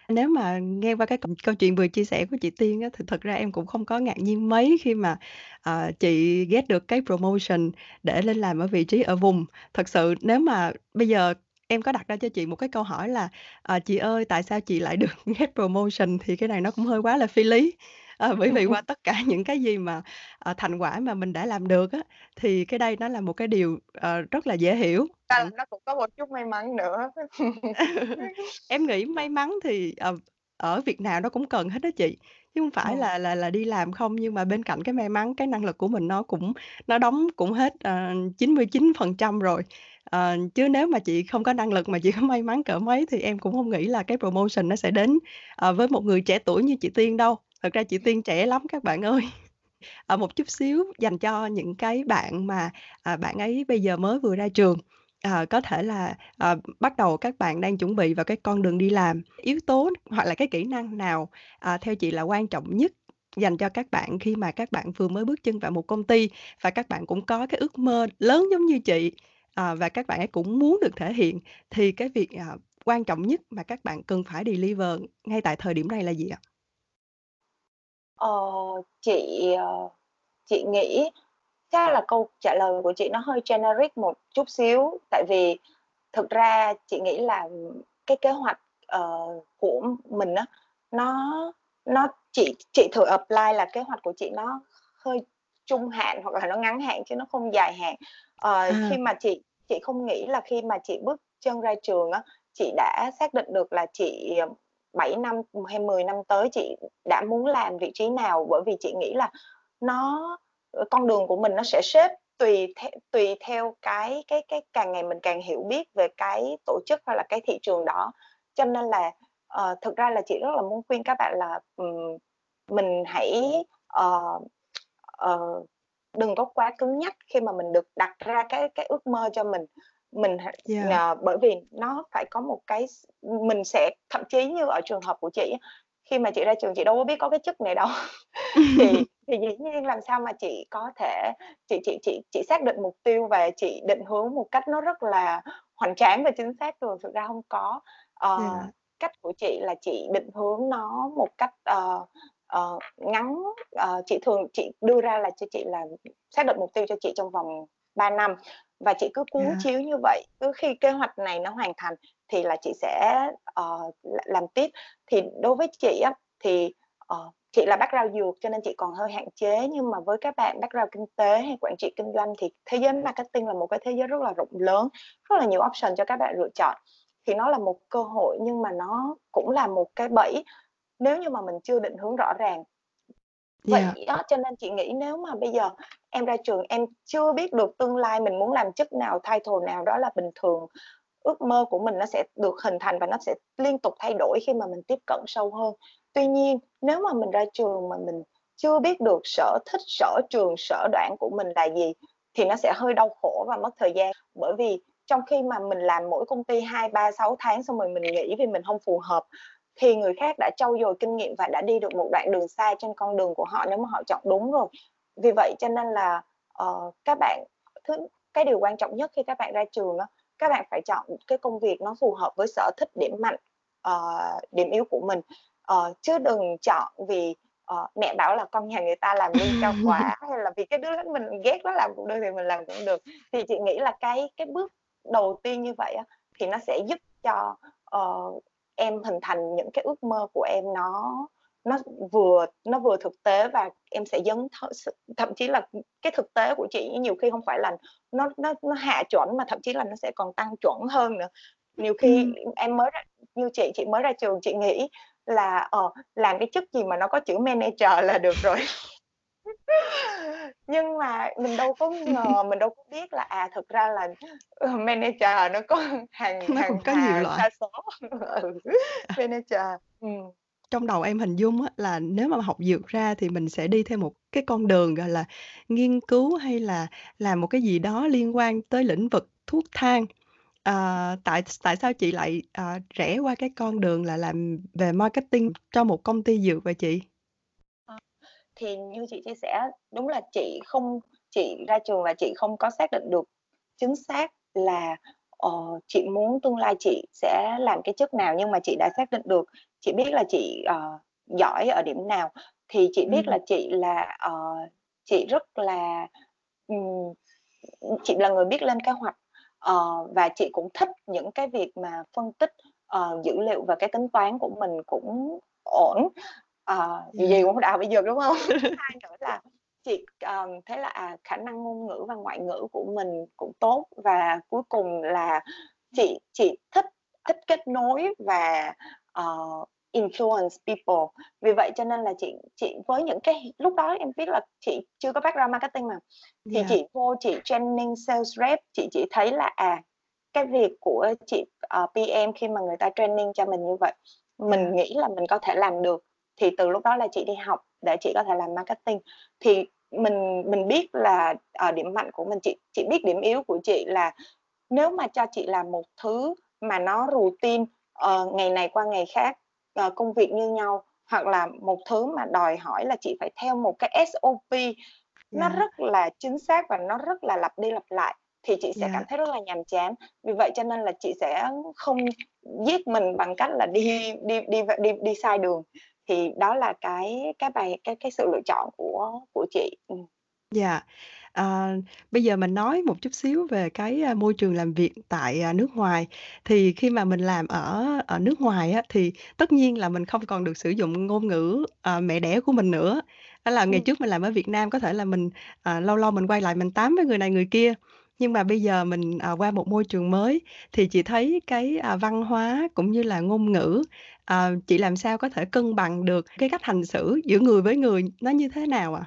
Speaker 2: Nếu mà nghe qua cái câu câu chuyện vừa chia sẻ của chị Tiên á, thì thật ra em cũng không có ngạc nhiên mấy khi mà, ờ, chị get được cái promotion để lên làm ở vị trí ở vùng. Thật sự nếu mà bây giờ em có đặt ra cho chị một cái câu hỏi là "Ờ, chị ơi, tại sao chị lại được <laughs> get promotion?" thì cái này nó cũng hơi quá là phi lý. Ờ, bởi vì qua tất cả <laughs> những cái gì mà, ờ, thành quả mà mình đã làm được á, thì cái đây nó là một cái điều, ờ, rất là dễ hiểu.
Speaker 1: Ra là nó cũng có một chút may mắn nữa. <laughs>
Speaker 2: Em nghĩ may mắn thì, ờ, ở việc nào nó cũng cần hết á chị, chứ hông phải
Speaker 1: Ừm.
Speaker 2: là là là đi làm không. Nhưng mà bên cạnh cái may mắn, cái năng lực của mình nó cũng nó đóng cũng hết, ờ, 99% rồi. Ờ, chứ nếu mà chị không có năng lực mà chỉ có may mắn cỡ mấy thì em cũng hông nghĩ là cái promotion nó sẽ đến, ờ, với một người trẻ tuổi như chị Tiên đâu. Thật ra chị Tiên trẻ lắm các bạn ơi. À, một chút xíu dành cho những cái bạn mà, à, bạn ấy bây giờ mới vừa ra trường, à, có thể là, à, bắt đầu các bạn đang chuẩn bị vào cái con đường đi làm. Yếu tố hoặc là cái kỹ năng nào, à, theo chị là quan trọng nhất dành cho các bạn khi mà các bạn vừa mới bước chân vào một công ty và các bạn cũng có cái ước mơ lớn giống như chị, à, và các bạn ấy cũng muốn được thể hiện, thì cái việc, à, quan trọng nhất mà các bạn cần phải deliver ngay tại thời điểm này là gì ạ?
Speaker 1: Ờ, chị, ờ, chị nghĩ chắc là câu trả lời của chị nó hơi generic một chút xíu, tại vì thực ra chị nghĩ là cái kế hoạch, ờ, của mình á, nó nó chị chị thử apply là kế hoạch của chị nó hơi trung hạn hoặc là nó ngắn hạn chứ nó không dài hạn. Ờ,
Speaker 2: À.
Speaker 1: khi mà chị chị không nghĩ là khi mà chị bước chân ra trường á, chị đã xác định được là chị, ờ, 7 năm hay 10 năm tới chị đã muốn làm vị trí nào, bởi vì chị nghĩ là nó ờ, con đường của mình nó sẽ xếp tùy theo tùy theo cái cái cái càng ngày mình càng hiểu biết về cái tổ chức hay là cái thị trường đó. Cho nên là, uh, thực ra là chị rất là muốn khuyên các bạn là, um, mình hãy, uh, uh, đừng có quá cứng nhắc khi mà mình được đặt ra cái cái ước mơ cho mình mình
Speaker 2: Yeah.
Speaker 1: ờ, bởi vì nó phải có một cái mình sẽ thậm chí như ở trường hợp của chị khi mà chị ra trường chị đâu có biết có cái chức này đâu <laughs> thì <laughs> thì dĩ nhiên làm sao mà chị có thể chị chị chị chị xác định mục tiêu và chị định hướng một cách nó rất là hoành tráng và chính xác được thực ra không có ờ,
Speaker 2: Yeah.
Speaker 1: cách của chị là chị định hướng nó một cách ờ, ờ, ngắn ờ, chị thường chị đưa ra là cho chị là xác định mục tiêu cho chị trong vòng 3 năm và chị cứ cuốn
Speaker 2: Yeah.
Speaker 1: chiếu như vậy. Cứ khi kế hoạch này nó hoàn thành thì là chị sẽ ờ, làm tiếp. Thì đối với chị á thì ờ, chị là background dược cho nên chị còn hơi hạn chế. Nhưng mà với các bạn background kinh tế hay quản trị kinh doanh thì thế giới marketing là một cái thế giới rất là rộng lớn rất là nhiều option cho các bạn lựa chọn. Thì nó là một cơ hội nhưng mà nó cũng là một cái bẫy. Nếu như mà mình chưa định hướng rõ ràng vậy
Speaker 2: Yeah.
Speaker 1: đó cho nên chị nghĩ nếu mà bây giờ em ra trường em chưa biết được tương lai mình muốn làm chức nào title nào đó là bình thường ước mơ của mình nó sẽ được hình thành và nó sẽ liên tục thay đổi khi mà mình tiếp cận sâu hơn tuy nhiên nếu mà mình ra trường mà mình chưa biết được sở thích sở trường sở đoạn của mình là gì thì nó sẽ hơi đau khổ và mất thời gian bởi vì trong khi mà mình làm mỗi công ty hai ba sáu tháng xong rồi mình nghỉ vì mình không phù hợp thì người khác đã trau dồi kinh nghiệm và đã đi được một đoạn đường xa trên con đường của họ nếu mà họ chọn đúng rồi. Vì vậy cho nên là uh, các bạn thứ cái điều quan trọng nhất khi các bạn ra trường đó các bạn phải chọn cái công việc nó phù hợp với sở thích điểm mạnh uh, điểm yếu của mình. Uh, chứ đừng chọn vì uh, mẹ bảo là con nhà người ta làm lương cao <laughs> quá hay là vì cái đứa mình ghét nó làm cũng được thì mình làm cũng được. Thì chị nghĩ là cái cái bước đầu tiên như vậy á, thì nó sẽ giúp cho uh, em hình thành những cái ước mơ của em nó nó vừa nó vừa thực tế và em sẽ dấn th- thậm chí là cái thực tế của chị nhiều khi không phải là nó nó nó hạ chuẩn mà thậm chí là nó sẽ còn tăng chuẩn hơn nữa nhiều khi
Speaker 2: Ừ.
Speaker 1: em mới ra, như chị chị mới ra trường chị nghĩ là ờ làm cái chức gì mà nó có chữ manager là được rồi nhưng mà mình đâu có <laughs> ngờ mình đâu có biết là à thực ra là ừ, manager nó có hàng
Speaker 2: Nó
Speaker 1: hàng
Speaker 2: có nhiều loại.
Speaker 1: sa số <laughs> ừ.
Speaker 2: À.
Speaker 1: manager ừ.
Speaker 2: Trong đầu em hình dung á là nếu mà học dược ra thì mình sẽ đi theo một cái con đường, gọi là, nghiên cứu hay là làm một cái gì đó liên quan tới lĩnh vực thuốc thang. Ờ, tại tại sao chị lại, ờ, rẽ qua cái con đường là làm về marketing cho một công ty dược vậy chị?
Speaker 1: Thì như chị chia sẻ đúng là chị không chị ra trường và chị không có xác định được chính xác là ờ, chị muốn tương lai chị sẽ làm cái chức nào nhưng mà chị đã xác định được chị biết là chị uh, giỏi ở điểm nào thì chị biết
Speaker 2: Ừ.
Speaker 1: là chị là uh, chị rất là um, chị là người biết lên kế hoạch uh, và chị cũng thích những cái việc mà phân tích uh, dữ liệu và cái tính toán của mình cũng ổn ờ, gì
Speaker 2: Yeah.
Speaker 1: cũng đạo bây giờ đúng không <laughs> hai nữa là chị um, thấy là à, khả năng ngôn ngữ và ngoại ngữ của mình cũng tốt và cuối cùng là chị chị thích thích kết nối và uh, influence people vì vậy cho nên là chị chị với những cái lúc đó em biết là chị chưa có background marketing mà thì
Speaker 2: Yeah.
Speaker 1: chị vô chị training sales rep chị chỉ thấy là à cái việc của chị uh, PM khi mà người ta training cho mình như vậy mình nghĩ là mình có thể làm được thì từ lúc đó là chị đi học để chị có thể làm marketing thì mình mình biết là ở điểm mạnh của mình chị chị biết điểm yếu của chị là nếu mà cho chị làm một thứ mà nó routine uh, ngày này qua ngày khác uh, công việc như nhau hoặc là một thứ mà đòi hỏi là chị phải theo một cái SOP nó
Speaker 2: Yeah.
Speaker 1: rất là chính xác và nó rất là lặp đi lặp lại thì chị sẽ
Speaker 2: Yeah.
Speaker 1: cảm thấy rất là nhàm chán vì vậy cho nên là chị sẽ không giết mình bằng cách là đi đi đi đi đi sai đường thì đó là cái cái bài cái cái sự lựa chọn của của chị ừ.
Speaker 2: Dạ. Ờ, bây giờ mình nói một chút xíu về cái, a, môi trường làm việc tại, à, nước ngoài. Thì khi mà mình làm ở ở nước ngoài á, thì tất nhiên là mình không còn được sử dụng ngôn ngữ, ờ, mẹ đẻ của mình nữa. Đó là ngày
Speaker 1: Ừm.
Speaker 2: trước mình làm ở Việt Nam có thể là mình, ờ, lâu lâu mình quay lại mình tám với người này người kia, nhưng mà bây giờ mình, à, qua một môi trường mới thì chị thấy cái, à, văn hóa cũng như là ngôn ngữ, ờ, chị làm sao có thể cân bằng được cái cách hành xử giữa người với người nó như thế nào ạ?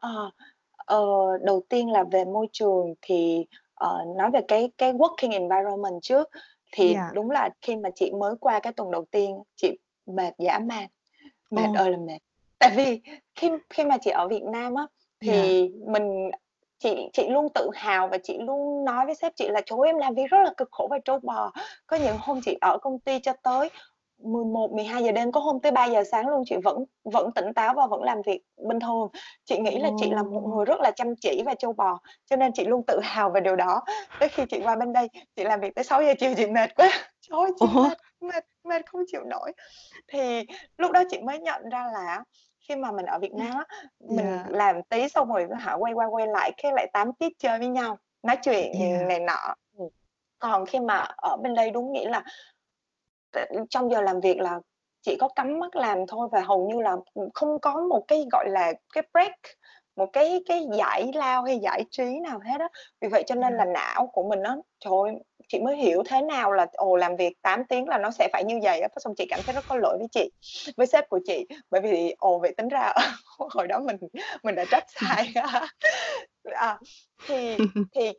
Speaker 1: Ờ, ờ, đầu tiên là về môi trường thì, ờ, nói về cái cái working environment trước, thì
Speaker 2: Dạ.
Speaker 1: đúng là khi mà chị mới qua cái tuần đầu tiên chị mệt dã man, mệt
Speaker 2: Ồ.
Speaker 1: ơi là mệt. Tại vì khi khi mà chị ở Việt Nam á,
Speaker 2: Dạ.
Speaker 1: thì mình chị chị luôn tự hào và chị luôn nói với sếp chị là "Trời ơi, em làm việc rất là cực khổ và trâu bò." Có những hôm chị ở công ty cho tới 11:00-12:00 đêm, có hôm tới 3:00 sáng luôn, chị vẫn vẫn tỉnh táo và vẫn làm việc bình thường. Chị nghĩ là chị là một người rất là chăm chỉ và trâu bò, cho nên chị luôn tự hào về điều đó. Tới khi chị qua bên đây, chị làm việc tới 6:00 chiều chị mệt quá, <laughs> trời ơi, chị mệt, mệt, mệt không chịu nổi. Thì lúc đó chị mới nhận ra là khi mà mình ở Việt Nam á, mình
Speaker 2: Yeah.
Speaker 1: làm tí xong rồi hả, quay qua quay lại cái lại tám tiếp chơi với nhau, nói chuyện
Speaker 2: Yeah.
Speaker 1: này nọ. Ừm. Còn khi mà ở bên đây đúng nghĩa là trong giờ làm việc là chỉ có cắm mắt làm thôi và hầu như là, không có một cái, gọi là, cái break, một cái cái giải lao hay giải trí nào hết á. Vì vậy cho nên là não của mình á, trời ơi, chị mới hiểu thế nào là, ồ, làm việc 8 tiếng là nó sẽ phải như vầy á, xong chị cảm thấy rất có lỗi với chị, với sếp của chị, bởi vì, ồ, vậy tính ra <laughs> hồi đó mình mình đã trách sai á. <laughs> À, thì thì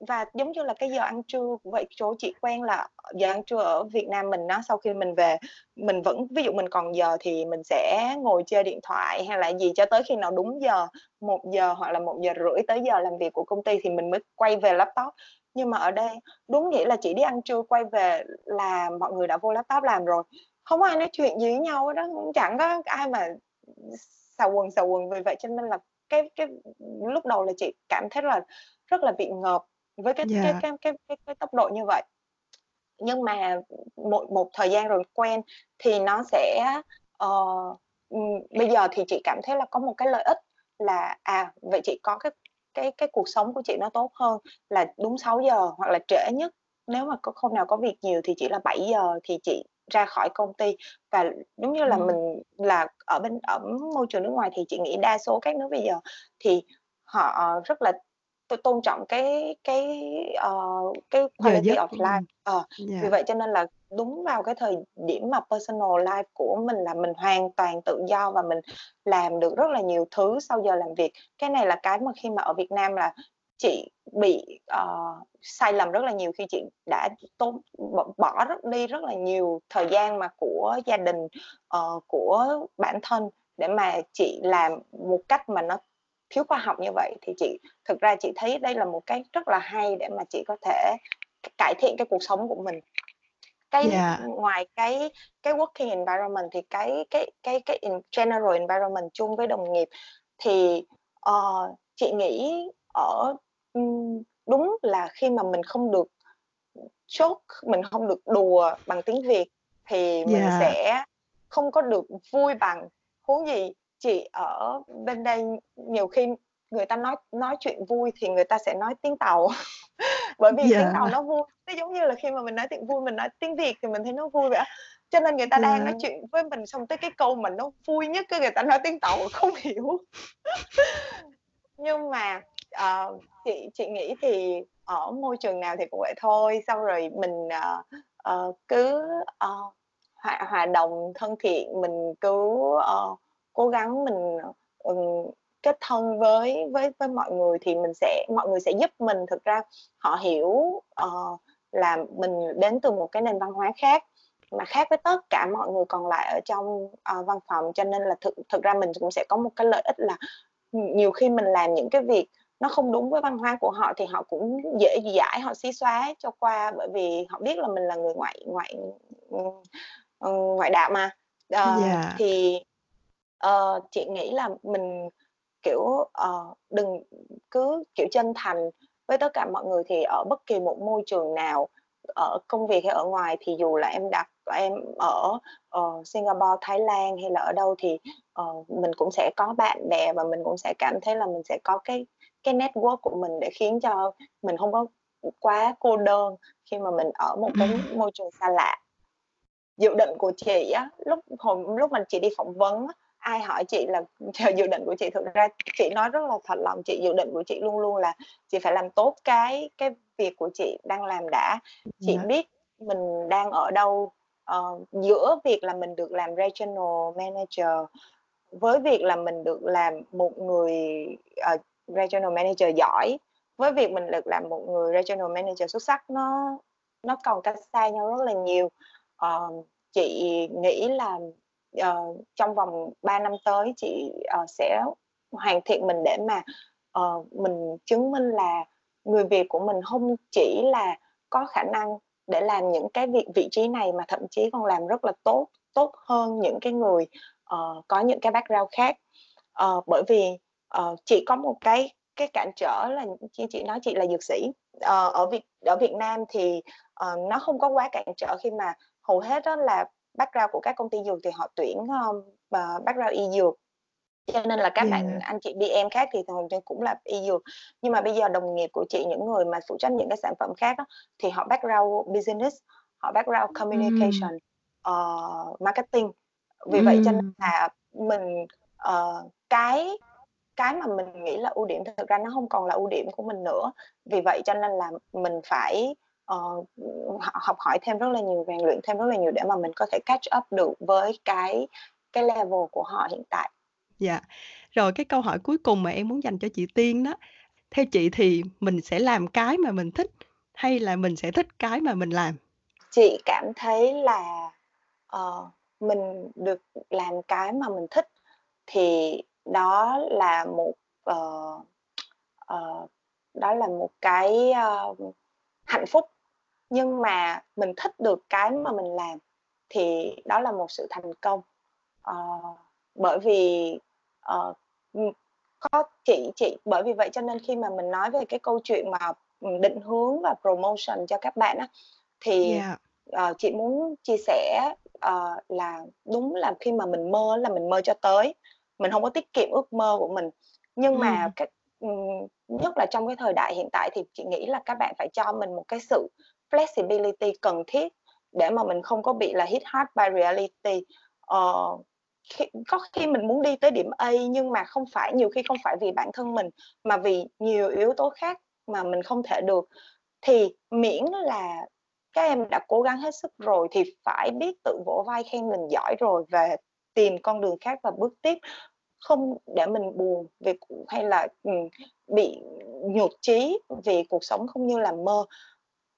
Speaker 1: và giống như là cái giờ ăn trưa vậy, chỗ chị quen là giờ ăn trưa ở Việt Nam mình nó sau khi mình về, mình vẫn ví dụ mình còn giờ thì mình sẽ ngồi chơi điện thoại hay là gì cho tới khi nào đúng giờ, 1:00 hoặc là 1:30 tới giờ làm việc của công ty thì mình mới quay về laptop. Nhưng mà ở đây đúng nghĩa là chỉ đi ăn trưa quay về là mọi người đã vô laptop làm rồi, không ai nói chuyện gì với nhau đó, cũng chẳng có ai mà xào quần, xào quần. Vì vậy cho nên là cái cái lúc đầu là chị cảm thấy là rất là bị ngợp với cái cái
Speaker 2: Yeah.
Speaker 1: cái cái cái cái tốc độ như vậy. Nhưng mà một một thời gian rồi quen thì nó sẽ, ờ, ừm, bây giờ thì chị cảm thấy là có một cái lợi ích là, à, vậy chị có cái cái cái cuộc sống của chị nó tốt hơn là đúng 6:00 hoặc là trễ nhất nếu mà có hôm nào có việc nhiều thì chỉ là 7:00 thì chị ra khỏi công ty. Và giống như là
Speaker 2: Ừm.
Speaker 1: mình là ở bên ở môi trường nước ngoài thì chị nghĩ đa số các nước bây giờ thì họ rất là t tôn trọng cái cái, ờ, cái quality
Speaker 2: giấc
Speaker 1: of life.
Speaker 2: mình.
Speaker 1: Ờ, vì
Speaker 2: Yeah.
Speaker 1: vậy cho nên là đúng vào cái thời điểm mà personal life của mình là mình hoàn toàn tự do và mình làm được rất là nhiều thứ sau giờ làm việc. Cái này là cái mà khi mà ở Việt Nam là chị bị, ờ, sai lầm rất là nhiều khi chị đã tốn bỏ bỏ rất đi rất là nhiều thời gian mà của gia đình, ờ, của bản thân để mà chị làm một cách mà nó thiếu khoa học như vậy. Thì chị thực ra chị thấy đây là một cái rất là hay để mà chị có thể cải thiện cái cuộc sống của mình. Cái
Speaker 2: Yeah.
Speaker 1: ngoài cái cái working environment thì cái cái cái cái in general environment chung với đồng nghiệp thì, ờ, chị nghĩ ở đúng là khi mà mình không được joke, mình không được đùa bằng tiếng Việt thì mình
Speaker 2: Yeah.
Speaker 1: sẽ không có được vui bằng. Huống gì chị ở bên đây nhiều khi người ta nói nói chuyện vui thì người ta sẽ nói tiếng Tàu, <laughs> bởi vì tiếng Tàu
Speaker 2: Yeah.
Speaker 1: nó vui, nó giống như là khi mà mình nói chuyện vui mình nói tiếng Việt thì mình thấy nó vui vậy. Cho nên người ta đang nói
Speaker 2: Yeah.
Speaker 1: chuyện với mình xong tới cái câu mà nó vui nhất cái người ta nói tiếng Tàu <laughs> không hiểu. Nhưng mà, ờ, chị chị nghĩ thì ở môi trường nào thì cũng vậy thôi, xong rồi mình, ờ, ờ, cứ, ờ, hòa hòa đồng, thân thiện, mình cứ, ờ, cố gắng mình, ừm, kết thân với với với mọi người thì mình sẽ mọi người sẽ giúp mình. Thực ra họ hiểu, ờ, là mình đến từ một cái nền văn hóa khác, mà khác với tất cả mọi người còn lại ở trong, ờ, văn phòng, cho nên là thực thực ra mình cũng sẽ có một cái lợi ích là, nhiều khi mình làm những cái việc nó không đúng với văn hóa của họ thì họ cũng dễ dãi họ xí xóa cho qua, bởi vì họ biết là mình là người ngoại ngoại ừm, ờ, ngoại đạo mà. Ờ,
Speaker 2: Yeah.
Speaker 1: thì, ờ, chị nghĩ là mình, kiểu, ờ, đừng cứ, kiểu, chân thành với tất cả mọi người thì ở bất kỳ một môi trường nào, ở công việc hay ở ngoài thì dù là em đặt em ở, ờ, Singapore, Thái Lan hay là ở đâu thì, ờ, mình cũng sẽ có bạn bè và mình cũng sẽ cảm thấy là mình sẽ có cái cái network của mình để khiến cho mình hông có, quá cô đơn khi mà mình ở một cái môi trường xa lạ. Dự định của chị á, lúc hồi lúc mà chị đi phỏng vấn á, ai hỏi chị là <laughs> dự định của chị thực ra chị nói rất là thật lòng, chị dự định của chị luôn luôn là chị phải làm tốt cái cái việc của chị đang làm đã. Chị
Speaker 2: Yeah.
Speaker 1: biết mình đang ở đâu, ờ, giữa việc là mình được làm regional manager với việc là mình được làm một người, ờ, regional manager giỏi, với việc mình được làm một người regional manager xuất sắc nó nó còn cách xa nhau rất là nhiều. Ờ, chị nghĩ là, uh, trong vòng 3 năm tới chị, uh, sẽ hoàn thiện mình để mà uh, mình chứng minh là người Việt của mình không chỉ là có khả năng để làm những cái vị vị trí này mà thậm chí còn làm rất là tốt tốt hơn những cái người uh, có những cái background khác. Uh, bởi vì uh, chỉ có một cái cái cản trở là chị chị nói chị là dược sĩ. Uh, ở Việt ở Việt Nam thì uh, nó không có quá cản trở khi mà hầu hết đó là background của các công ty dược thì họ tuyển um, uh, background y dược cho nên là các yeah. bạn anh chị BM khác thì thường cũng là y dược nhưng mà bây giờ đồng nghiệp của chị những người mà phụ trách những cái sản phẩm khác đó, thì họ background business họ background communication mm. uh, marketing vì mm. vậy cho nên là mình uh, cái cái mà mình nghĩ là ưu điểm thực ra nó không còn là ưu điểm của mình nữa vì vậy cho nên là mình phải uh, học hỏi thêm rất là nhiều rèn luyện thêm rất là nhiều để mà mình có thể catch up được với cái cái level của họ hiện tại
Speaker 2: Dạ. Rồi cái câu hỏi cuối cùng mà em muốn dành cho chị Tiên đó, theo chị thì mình sẽ làm cái mà mình thích hay là mình sẽ thích cái mà mình làm?
Speaker 1: Chị cảm thấy là uh, mình được làm cái mà mình thích thì đó là một uh, uh, đó là một cái uh, hạnh phúc. Nhưng mà mình thích được cái mà mình làm thì đó là một sự thành công. Uh, bởi vì uh, có chị chị bởi vì vậy cho nên khi mà mình nói về cái câu chuyện mà định hướng và promotion cho các bạn á thì yeah. uh, chị muốn chia sẻ uh, là đúng là khi mà mình mơ là mình mơ cho tới. Mình không có tiết kiệm ước mơ của mình. Nhưng mà các nhất là trong cái thời đại hiện tại thì chị nghĩ là các bạn phải cho mình một cái sự flexibility cần thiết để mà mình không có bị là hit hard by reality. Ờ, khi, có khi mình muốn đi tới điểm A nhưng mà không phải nhiều khi không phải vì bản thân mình mà vì nhiều yếu tố khác mà mình không thể được. Thì miễn là các em đã cố gắng hết sức rồi thì phải biết tự vỗ vai khen mình giỏi rồi và tìm con đường khác và bước tiếp không để mình buồn về hay là um, bị nhụt chí vì cuộc sống không như là mơ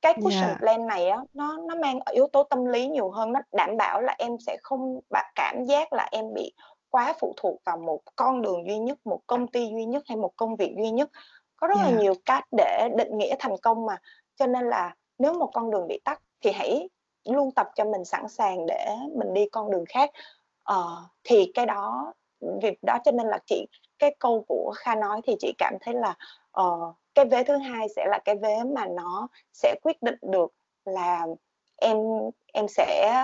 Speaker 1: cái cushion yeah. plan này á nó nó mang yếu tố tâm lý nhiều hơn nó đảm bảo là em sẽ không cảm giác là em bị quá phụ thuộc vào một con đường duy nhất một công ty duy nhất hay một công việc duy nhất có rất yeah. là nhiều cách để định nghĩa thành công mà cho nên là nếu một con đường bị tắt thì hãy luôn tập cho mình sẵn sàng để mình đi con đường khác uh, thì cái đó việc đó. Cho nên là chị cái câu của Kha nói thì chị cảm thấy là uh, cái vế thứ hai sẽ là cái vế mà nó sẽ quyết định được là em em sẽ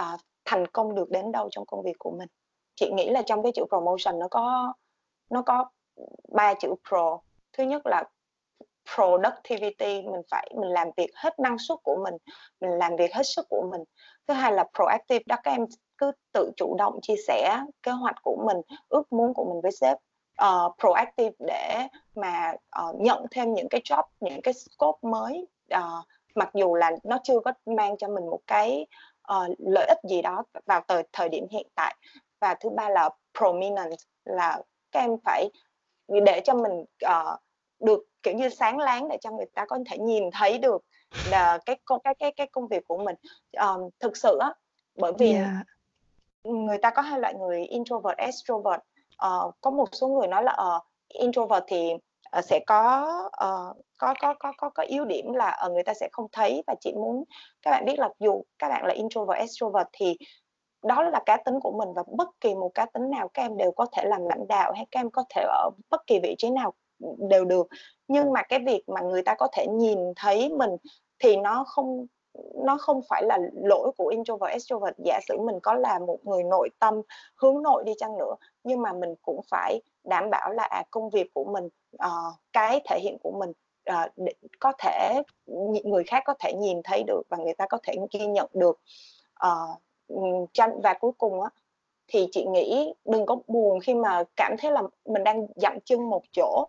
Speaker 1: uh, thành công được đến đâu trong công việc của mình. Chị nghĩ là trong cái chữ promotion nó có nó có ba chữ pro. Thứ nhất là productivity mình phải mình làm việc hết năng suất của mình mình làm việc hết sức của mình. Thứ hai là proactive đó các em cứ tự chủ động chia sẻ kế hoạch của mình ước muốn của mình với sếp uh, proactive để mà uh, nhận thêm những cái job những cái scope mới. Uh, mặc dù là nó chưa có mang cho mình một cái uh, lợi ích gì đó vào thời thời điểm hiện tại. Và thứ ba là prominent là các em phải để cho mình uh, được kiểu như sáng láng để cho người ta có thể nhìn thấy được là cái cái cái cái công việc của mình. Um, thực sự á bởi vì yeah người ta có hai loại người introvert extrovert. Uh, có một số người nói là uh, introvert thì uh, sẽ có uh, có có có có có yếu điểm là uh, người ta sẽ không thấy và chỉ muốn các bạn biết là dù các bạn là introvert extrovert thì đó là cá tính của mình và bất kỳ một cá tính nào các em đều có thể làm lãnh đạo hay các em có thể ở bất kỳ vị trí nào đều được. Nhưng mà cái việc mà người ta có thể nhìn thấy mình thì nó không nó không phải là lỗi của introvert extrovert. Giả sử mình có là một người nội tâm hướng nội đi chăng nữa nhưng mà mình cũng phải đảm bảo là à công việc của mình uh, cái thể hiện của mình ờ, uh, để có thể người khác có thể nhìn thấy được và người ta có thể ghi nhận được. Uh, và cuối cùng á thì chị nghĩ đừng có buồn khi mà cảm thấy là mình đang dậm chân một chỗ.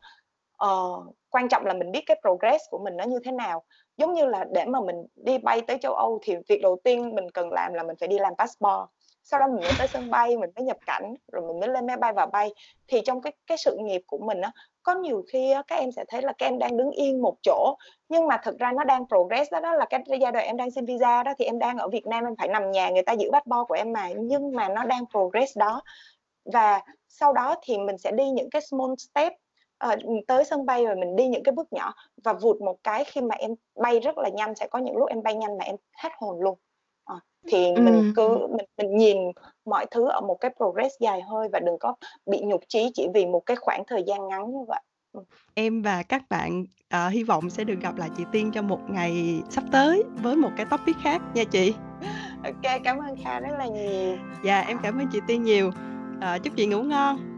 Speaker 1: Uh, quan trọng là mình biết cái progress của mình nó như thế nào giống như là để mà mình đi bay tới châu Âu thì việc đầu tiên mình cần làm là mình phải đi làm passport. Sau đó mình mới tới sân bay mình mới nhập cảnh rồi mình mới lên máy bay và bay. Thì trong cái cái sự nghiệp của mình á có nhiều khi á, các em sẽ thấy là các em đang đứng yên một chỗ nhưng mà thực ra nó đang progress đó đó là cái giai đoạn em đang xin visa đó thì em đang ở Việt Nam em phải nằm nhà người ta giữ passport của em mà nhưng mà nó đang progress đó. Và sau đó thì mình sẽ đi những cái small step ờ, tới sân bay rồi mình đi những cái bước nhỏ và vụt một cái khi mà em bay rất là nhanh sẽ có những lúc em bay nhanh mà em hết hồn luôn. Ờ, thì mình cứ mình mình nhìn mọi thứ ở một cái progress dài hơi và đừng có bị nhụt chí chỉ vì một cái khoảng thời gian ngắn như vậy.
Speaker 2: Em và các bạn, ờ, hy vọng sẽ được gặp lại chị Tiên trong một ngày sắp tới với một cái topic khác nha chị.
Speaker 1: OK, cảm ơn Kha rất là nhiều.
Speaker 2: Dạ, em cảm ơn chị Tiên nhiều. Ờ, chúc chị ngủ ngon.